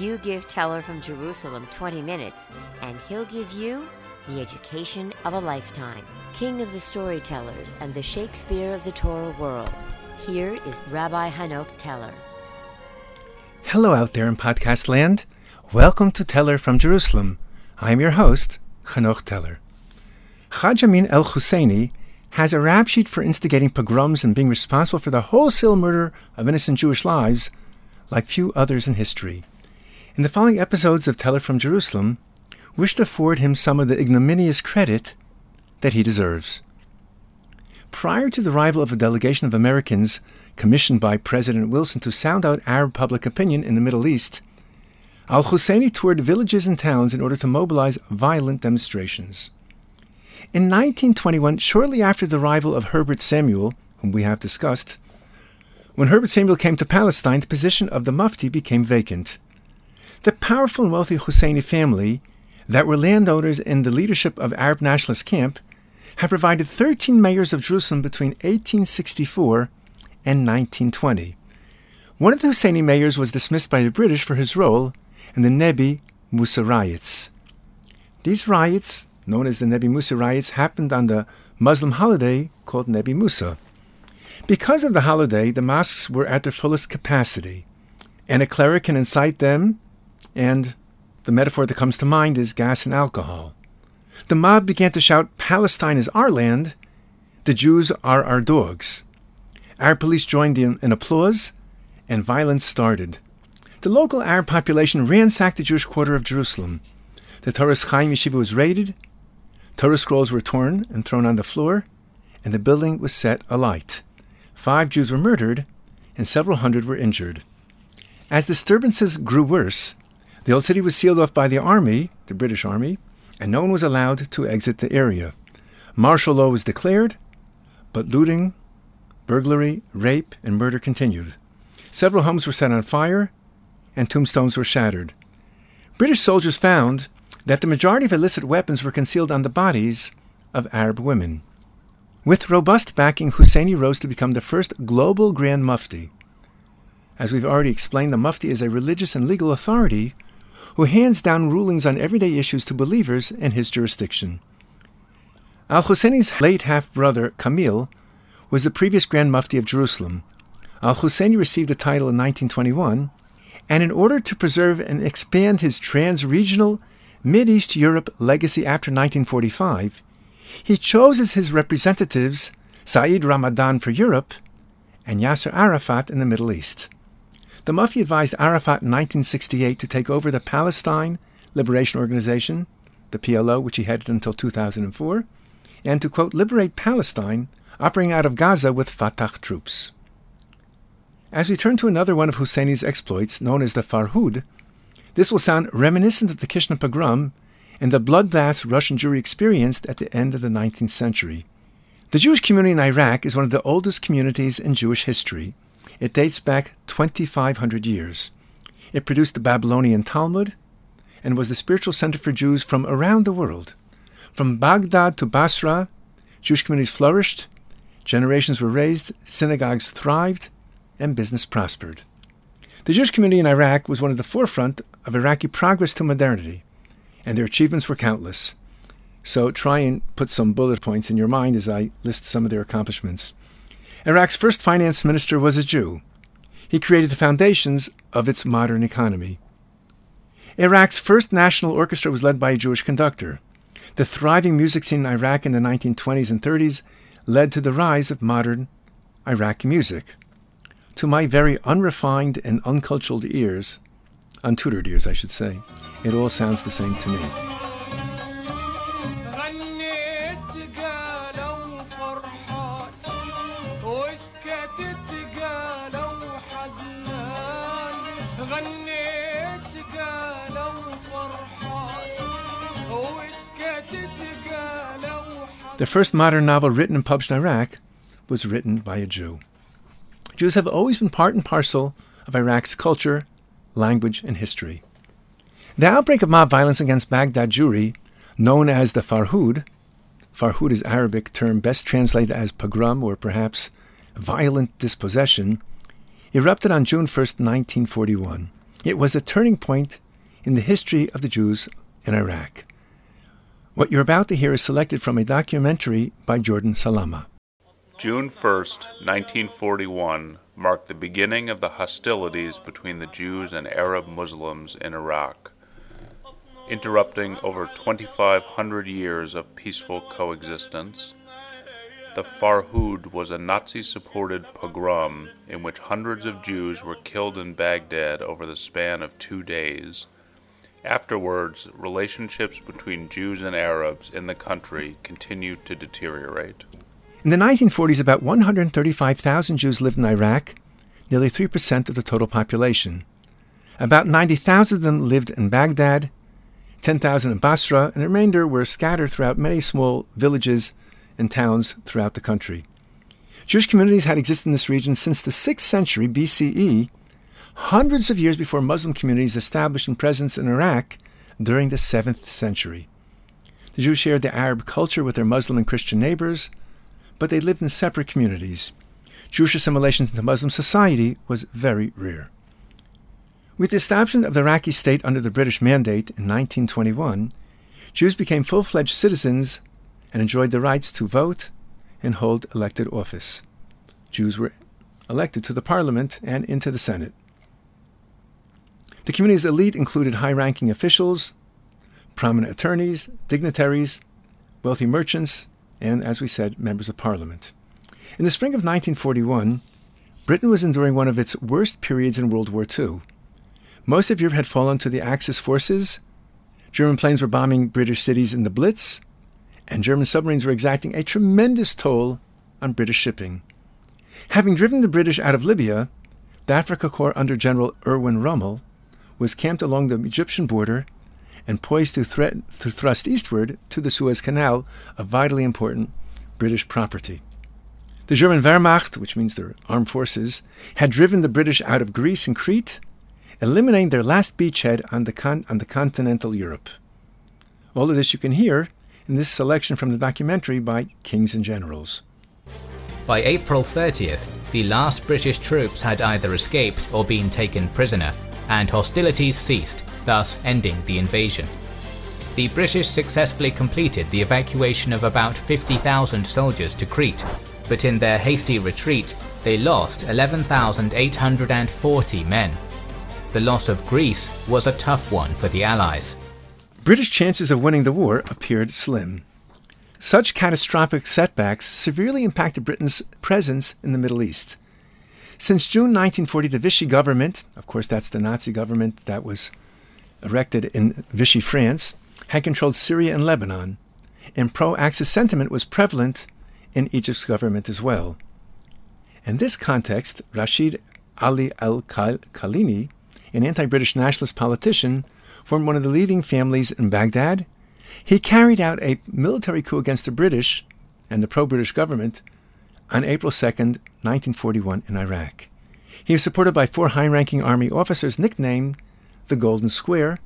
You give Teller from Jerusalem 20 minutes, and he'll give you the education of a lifetime. King of the storytellers and the Shakespeare of the Torah world. Here is Rabbi Hanoch Teller. Hello out there in podcast land. Welcome to Teller from Jerusalem. I am your host, Hanoch Teller. Haj Amin El Husseini has a rap sheet for instigating pogroms and being responsible for the wholesale murder of innocent Jewish lives like few others in history. In the following episodes of Teller from Jerusalem, wish to afford him some of the ignominious credit that he deserves. Prior to the arrival of a delegation of Americans commissioned by President Wilson to sound out Arab public opinion in the Middle East, Al Husseini toured villages and towns in order to mobilize violent demonstrations. In 1921, shortly after the arrival of Herbert Samuel, whom we have discussed, when Herbert Samuel came to Palestine, the position of the Mufti became vacant. The powerful and wealthy Husseini family, that were landowners in the leadership of Arab nationalist camp, had provided 13 mayors of Jerusalem between 1864 and 1920. One of the Husseini mayors was dismissed by the British for his role in the Nebi Musa riots. These riots, known as the Nebi Musa riots, happened on the Muslim holiday called Nebi Musa. Because of the holiday, the mosques were at their fullest capacity, and a cleric can incite them, and the metaphor that comes to mind is gas and alcohol. The mob began to shout, Palestine is our land, the Jews are our dogs. Arab police joined in, in applause, and violence started. The local Arab population ransacked the Jewish quarter of Jerusalem. The Toras Chaim Yeshiva was raided, Torah scrolls were torn and thrown on the floor, and the building was set alight. Five Jews were murdered, and several hundred were injured. As disturbances grew worse, the old city was sealed off by the army, the British army, and no one was allowed to exit the area. Martial law was declared, but looting, burglary, rape, and murder continued. Several homes were set on fire, and tombstones were shattered. British soldiers found that the majority of illicit weapons were concealed on the bodies of Arab women. With robust backing, Husseini rose to become the first global Grand Mufti. As we've already explained, the Mufti is a religious and legal authority who hands down rulings on everyday issues to believers in his jurisdiction. Al Husseini's late half brother, Kamil, was the previous Grand Mufti of Jerusalem. Al Husseini received the title in 1921, and in order to preserve and expand his trans regional East Europe legacy after 1945, he chose as his representatives Said Ramadan for Europe and Yasser Arafat in the Middle East. The Mufti advised Arafat in 1968 to take over the Palestine Liberation Organization, the PLO, which he headed until 2004, and to, quote, liberate Palestine, operating out of Gaza with Fatah troops. As we turn to another one of Husseini's exploits, known as the Farhud, this will sound reminiscent of the Kishinev pogrom and the bloodbaths Russian Jewry experienced at the end of the 19th century. The Jewish community in Iraq is one of the oldest communities in Jewish history. It dates back 2,500 years. It produced the Babylonian Talmud and was the spiritual center for Jews from around the world. From Baghdad to Basra, Jewish communities flourished, generations were raised, synagogues thrived, and business prospered. The Jewish community in Iraq was one of the forefront of Iraqi progress to modernity, and their achievements were countless. So try and put some bullet points in your mind as I list some of their accomplishments. Iraq's first finance minister was a Jew. He created the foundations of its modern economy. Iraq's first national orchestra was led by a Jewish conductor. The thriving music scene in Iraq in the 1920s and 30s led to the rise of modern Iraqi music. To my very unrefined and uncultured ears, untutored ears, I should say, it all sounds the same to me. The first modern novel written and published in Iraq was written by a Jew. Jews have always been part and parcel of Iraq's culture, language, and history. The outbreak of mob violence against Baghdad Jewry, known as the Farhud, Farhud is Arabic term best translated as pogrom or perhaps violent dispossession, erupted on June 1, 1941. it was a turning point in the history of the Jews in Iraq. What you're about to hear is selected from a documentary by Jordan Salama. June 1st, 1941, marked the beginning of the hostilities between the Jews and Arab Muslims in Iraq, interrupting over 2,500 years of peaceful coexistence. The Farhud was a Nazi supported pogrom in which hundreds of Jews were killed in Baghdad over the span of two days. Afterwards, relationships between Jews and Arabs in the country continued to deteriorate. In the 1940s, about 135,000 Jews lived in Iraq, nearly 3% of the total population. About 90,000 of them lived in Baghdad, 10,000 in Basra, and the remainder were scattered throughout many small villages and towns throughout the country. Jewish communities had existed in this region since the 6th century BCE, hundreds of years before Muslim communities established a presence in Iraq during the 7th century. The Jews shared the Arab culture with their Muslim and Christian neighbors, but they lived in separate communities. Jewish assimilation into Muslim society was very rare. With the establishment of the Iraqi state under the British Mandate in 1921, Jews became full fledged citizens and enjoyed the rights to vote and hold elected office. Jews were elected to the parliament and into the Senate. The community's elite included high ranking officials, prominent attorneys, dignitaries, wealthy merchants, and, as we said, members of parliament. In the spring of 1941, Britain was enduring one of its worst periods in World War II. Most of Europe had fallen to the Axis forces. German planes were bombing British cities in the Blitz, and German submarines were exacting a tremendous toll on British shipping. Having driven the British out of Libya, the Afrika Korps under General Erwin Rommel was camped along the Egyptian border and poised to, threat, to thrust eastward to the Suez Canal, a vitally important British property. The German Wehrmacht, which means their armed forces, had driven the British out of Greece and Crete, eliminating their last beachhead on the, con- on the continental Europe. All of this you can hear in this selection from the documentary by Kings and Generals. By April 30th, the last British troops had either escaped or been taken prisoner, and hostilities ceased, thus ending the invasion. The British successfully completed the evacuation of about 50,000 soldiers to Crete, but in their hasty retreat, they lost 11,840 men. The loss of Greece was a tough one for the Allies. British chances of winning the war appeared slim. Such catastrophic setbacks severely impacted Britain's presence in the Middle East. Since June 1940, the Vichy government, of course, that's the Nazi government that was erected in Vichy France, had controlled Syria and Lebanon, and pro Axis sentiment was prevalent in Egypt's government as well. In this context, Rashid Ali al Gaylani, an anti British nationalist politician, formed one of the leading families in Baghdad. He carried out a military coup against the British and the pro British government on April 2, 1941, in Iraq. He was supported by four high ranking army officers nicknamed the Golden Square,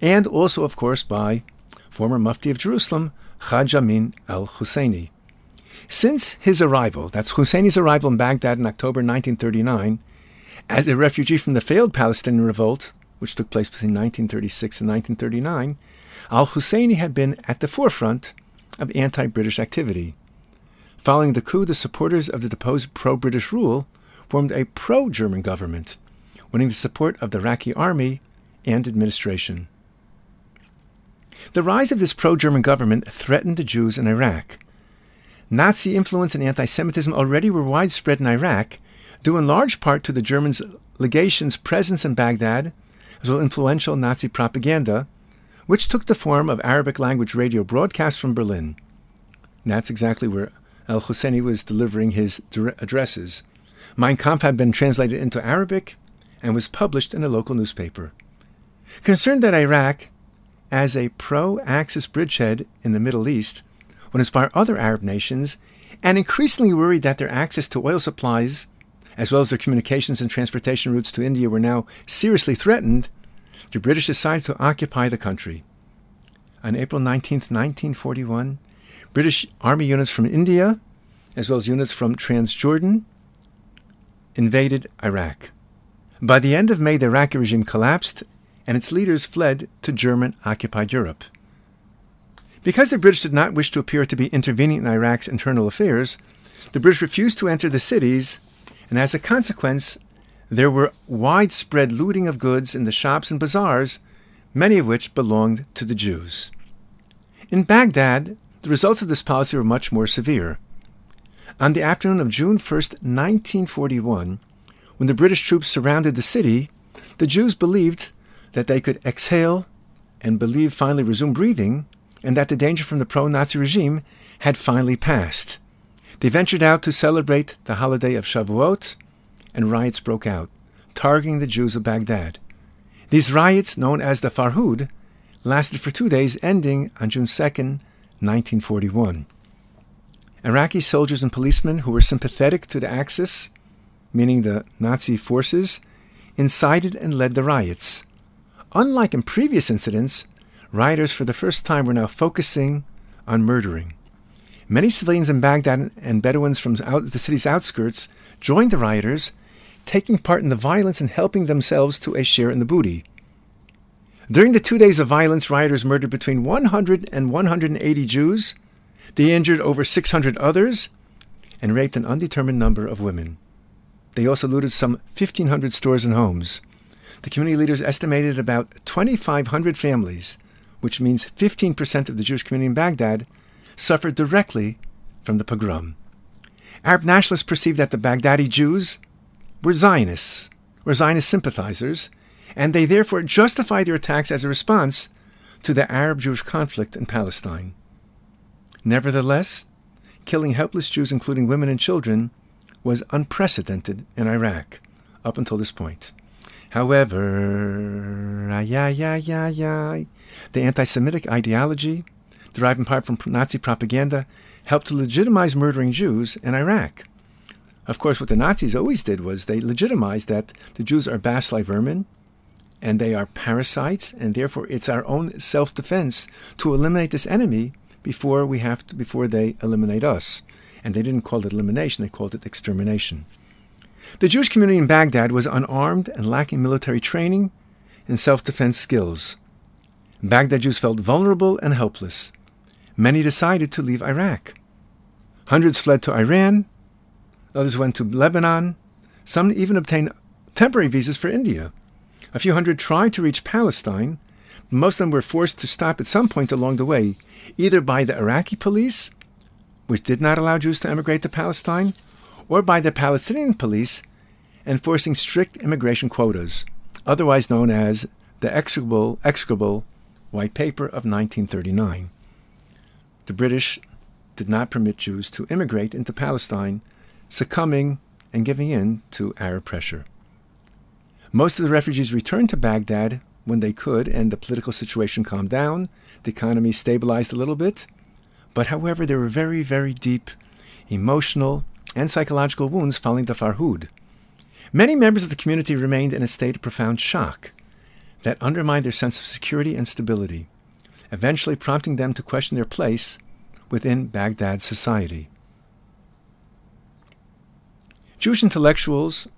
and also, of course, by former Mufti of Jerusalem, Haj Amin al Husseini. Since his arrival, that's Husseini's arrival in Baghdad in October 1939, as a refugee from the failed Palestinian revolt, which took place between 1936 and 1939, al Husseini had been at the forefront of anti British activity. Following the coup, the supporters of the deposed pro British rule formed a pro German government, winning the support of the Iraqi army and administration. The rise of this pro German government threatened the Jews in Iraq. Nazi influence and anti Semitism already were widespread in Iraq, due in large part to the Germans' legation's presence in Baghdad, as well as influential Nazi propaganda, which took the form of Arabic language radio broadcasts from Berlin. That's exactly where al Husseini was delivering his addresses. Mein Kampf had been translated into Arabic and was published in a local newspaper. Concerned that Iraq, as a pro Axis bridgehead in the Middle East, would inspire other Arab nations, and increasingly worried that their access to oil supplies, as well as their communications and transportation routes to India, were now seriously threatened, the British decided to occupy the country. On April 19, 1941, British army units from India, as well as units from Transjordan, invaded Iraq. By the end of May, the Iraqi regime collapsed and its leaders fled to German occupied Europe. Because the British did not wish to appear to be intervening in Iraq's internal affairs, the British refused to enter the cities, and as a consequence, there were widespread looting of goods in the shops and bazaars, many of which belonged to the Jews. In Baghdad, the results of this policy were much more severe. On the afternoon of June 1, 1941, when the British troops surrounded the city, the Jews believed that they could exhale and believe finally resume breathing, and that the danger from the pro Nazi regime had finally passed. They ventured out to celebrate the holiday of Shavuot, and riots broke out, targeting the Jews of Baghdad. These riots, known as the Farhud, lasted for two days, ending on June 2, 1941. Iraqi soldiers and policemen who were sympathetic to the Axis, meaning the Nazi forces, incited and led the riots. Unlike in previous incidents, rioters for the first time were now focusing on murdering. Many civilians in Baghdad and Bedouins from out, the city's outskirts joined the rioters, taking part in the violence and helping themselves to a share in the booty. During the two days of violence, rioters murdered between 100 and 180 Jews. They injured over 600 others and raped an undetermined number of women. They also looted some 1,500 stores and homes. The community leaders estimated about 2,500 families, which means 15% of the Jewish community in Baghdad, suffered directly from the pogrom. Arab nationalists perceived that the Baghdadi Jews were Zionists, were Zionist sympathizers, and they therefore justified their attacks as a response to the Arab Jewish conflict in Palestine. Nevertheless, killing helpless Jews, including women and children, was unprecedented in Iraq up until this point. However, the anti Semitic ideology, derived in part from Nazi propaganda, helped to legitimize murdering Jews in Iraq. Of course, what the Nazis always did was they legitimized that the Jews are bacilli vermin and they are parasites, and therefore it's our own self defense to eliminate this enemy before we have to, before they eliminate us. And they didn't call it elimination, they called it extermination. The Jewish community in Baghdad was unarmed and lacking military training and self defense skills. Baghdad Jews felt vulnerable and helpless. Many decided to leave Iraq. Hundreds fled to Iran, others went to Lebanon, some even obtained temporary visas for India. A few hundred tried to reach Palestine, most of them were forced to stop at some point along the way, either by the Iraqi police, which did not allow Jews to emigrate to Palestine, or by the Palestinian police, enforcing strict immigration quotas, otherwise known as the execrable, execrable White Paper of 1939. The British did not permit Jews to immigrate into Palestine, succumbing and giving in to Arab pressure. Most of the refugees returned to Baghdad when they could, and the political situation calmed down. The economy stabilized a little bit. But however, there were very, very deep emotional and psychological wounds following the Farhud. Many members of the community remained in a state of profound shock that undermined their sense of security and stability, eventually prompting them to question their place within Baghdad society. Jewish intellectuals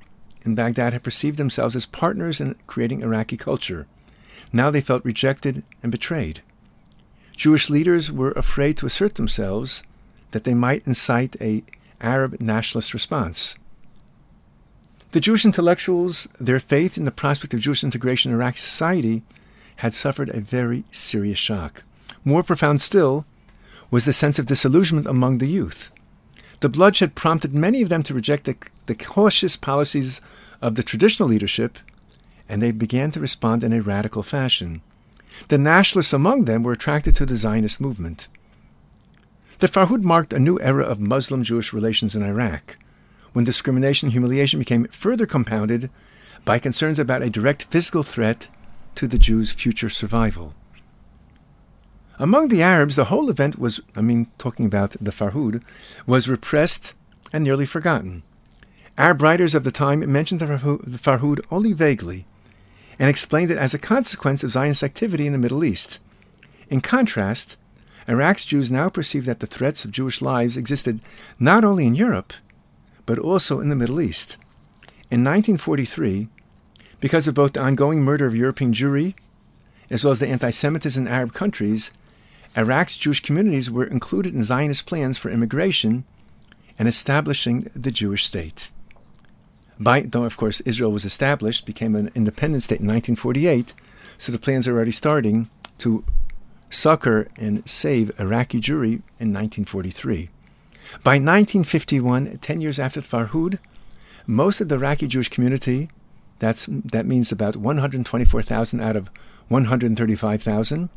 in Baghdad had perceived themselves as partners in creating Iraqi culture. Now they felt rejected and betrayed. Jewish leaders were afraid to assert themselves that they might incite a Arab nationalist response. The Jewish intellectuals, their faith in the prospect of Jewish integration in Iraqi society, had suffered a very serious shock. More profound still was the sense of disillusionment among the youth. The bloodshed prompted many of them to reject the, the cautious policies of the traditional leadership, and they began to respond in a radical fashion. The nationalists among them were attracted to the Zionist movement. The Farhud marked a new era of Muslim Jewish relations in Iraq, when discrimination and humiliation became further compounded by concerns about a direct physical threat to the Jews' future survival. Among the Arabs, the whole event was, I mean, talking about the Farhud, was repressed and nearly forgotten. Arab writers of the time mentioned the Farhud only vaguely and explained it as a consequence of Zionist activity in the Middle East. In contrast, Iraq's Jews now perceived that the threats of Jewish lives existed not only in Europe, but also in the Middle East. In 1943, Because of both the ongoing murder of European Jewry as well as the anti Semitism in Arab countries, Iraq's Jewish communities were included in Zionist plans for immigration and establishing the Jewish state. By, though, of course, Israel was established, became an independent state in 1948, so the plans are already starting to succor and save Iraqi Jewry in 1943. By 1951, 10 years after Farhud, most of the Iraqi Jewish community, that's, that means about 124,000 out of 135,000,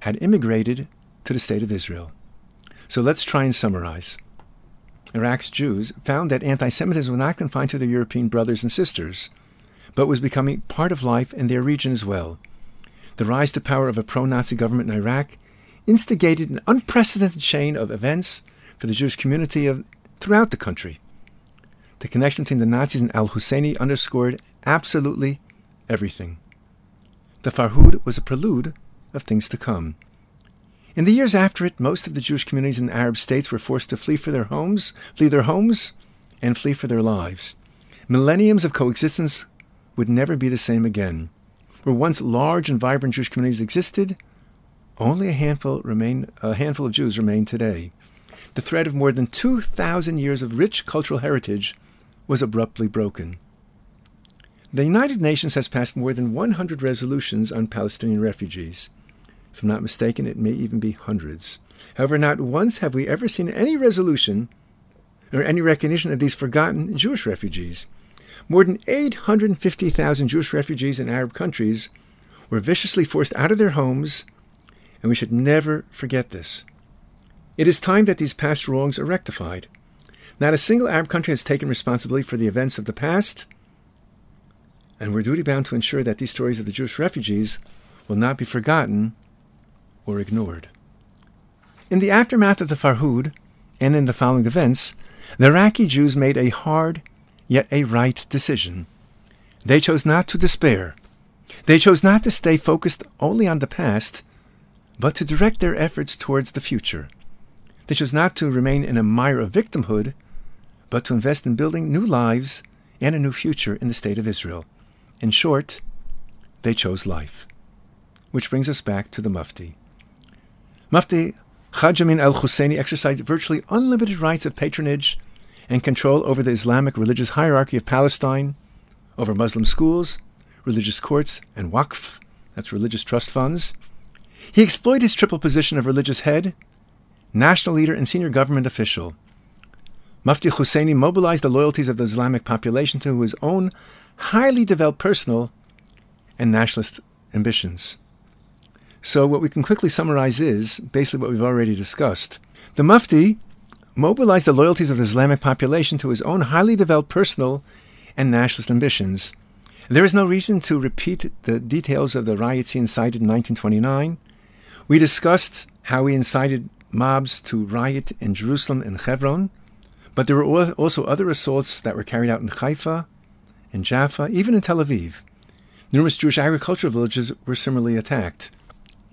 had immigrated to the State of Israel. So let's try and summarize. Iraq's Jews found that anti Semitism was not confined to their European brothers and sisters, but was becoming part of life in their region as well. The rise to power of a pro Nazi government in Iraq instigated an unprecedented chain of events for the Jewish community of, throughout the country. The connection between the Nazis and al Husseini underscored absolutely everything. The Farhud was a prelude of things to come. In the years after it, most of the Jewish communities in the Arab states were forced to flee for their homes, flee their homes, and flee for their lives. Millenniums of coexistence would never be the same again. Where once large and vibrant Jewish communities existed, only a handful remain a handful of Jews remain today. The thread of more than 2,000 years of rich cultural heritage was abruptly broken. The United Nations has passed more than 100 resolutions on Palestinian refugees. If I'm not mistaken, it may even be hundreds. However, not once have we ever seen any resolution or any recognition of these forgotten Jewish refugees. More than 850,000 Jewish refugees in Arab countries were viciously forced out of their homes, and we should never forget this. It is time that these past wrongs are rectified. Not a single Arab country has taken responsibility for the events of the past, and we're duty bound to ensure that these stories of the Jewish refugees will not be forgotten or ignored. In the aftermath of the Farhud, and in the following events, the Iraqi Jews made a hard, yet a right decision. They chose not to despair. They chose not to stay focused only on the past, but to direct their efforts towards the future. They chose not to remain in a mire of victimhood, but to invest in building new lives and a new future in the State of Israel. In short, they chose life. Which brings us back to the Mufti. Mufti Haj Amin al Husseini exercised virtually unlimited rights of patronage and control over the Islamic religious hierarchy of Palestine, over Muslim schools, religious courts, and waqf, that's religious trust funds. He exploited his triple position of religious head, national leader, and senior government official. Mufti Husseini mobilized the loyalties of the Islamic population to his own highly developed personal and nationalist ambitions. So, what we can quickly summarize is basically what we've already discussed. The Mufti mobilized the loyalties of the Islamic population to his own highly developed personal and nationalist ambitions. There is no reason to repeat the details of the riots he incited in 1929. We discussed how he incited mobs to riot in Jerusalem and Hebron, but there were also other assaults that were carried out in Haifa, in Jaffa, even in Tel Aviv. Numerous Jewish agricultural villages were similarly attacked.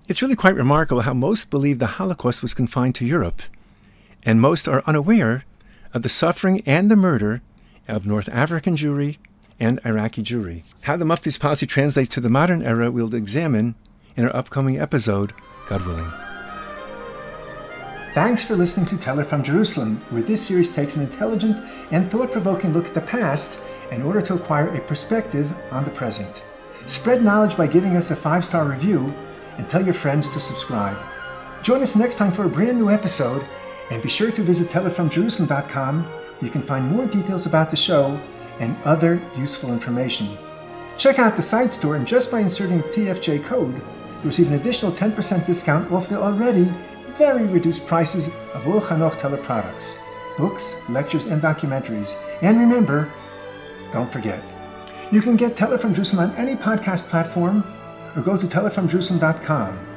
It's really quite remarkable how most believe the Holocaust was confined to Europe, and most are unaware of the suffering and the murder of North African Jewry and Iraqi Jewry. How the Mufti's policy translates to the modern era we'll examine in our upcoming episode, God willing. Thanks for listening to Teller from Jerusalem, where this series takes an intelligent and thought provoking look at the past in order to acquire a perspective on the present. Spread knowledge by giving us a five star review and tell your friends to subscribe. Join us next time for a brand new episode, and be sure to visit tellerfromjerusalem.com where you can find more details about the show and other useful information. Check out the site store, and just by inserting the TFJ code, you receive an additional 10% discount off the already very reduced prices of all Hanoch Teller products, books, lectures, and documentaries. And remember, don't forget, you can get Teller from Jerusalem on any podcast platform or go to tellerfromjerusalem.com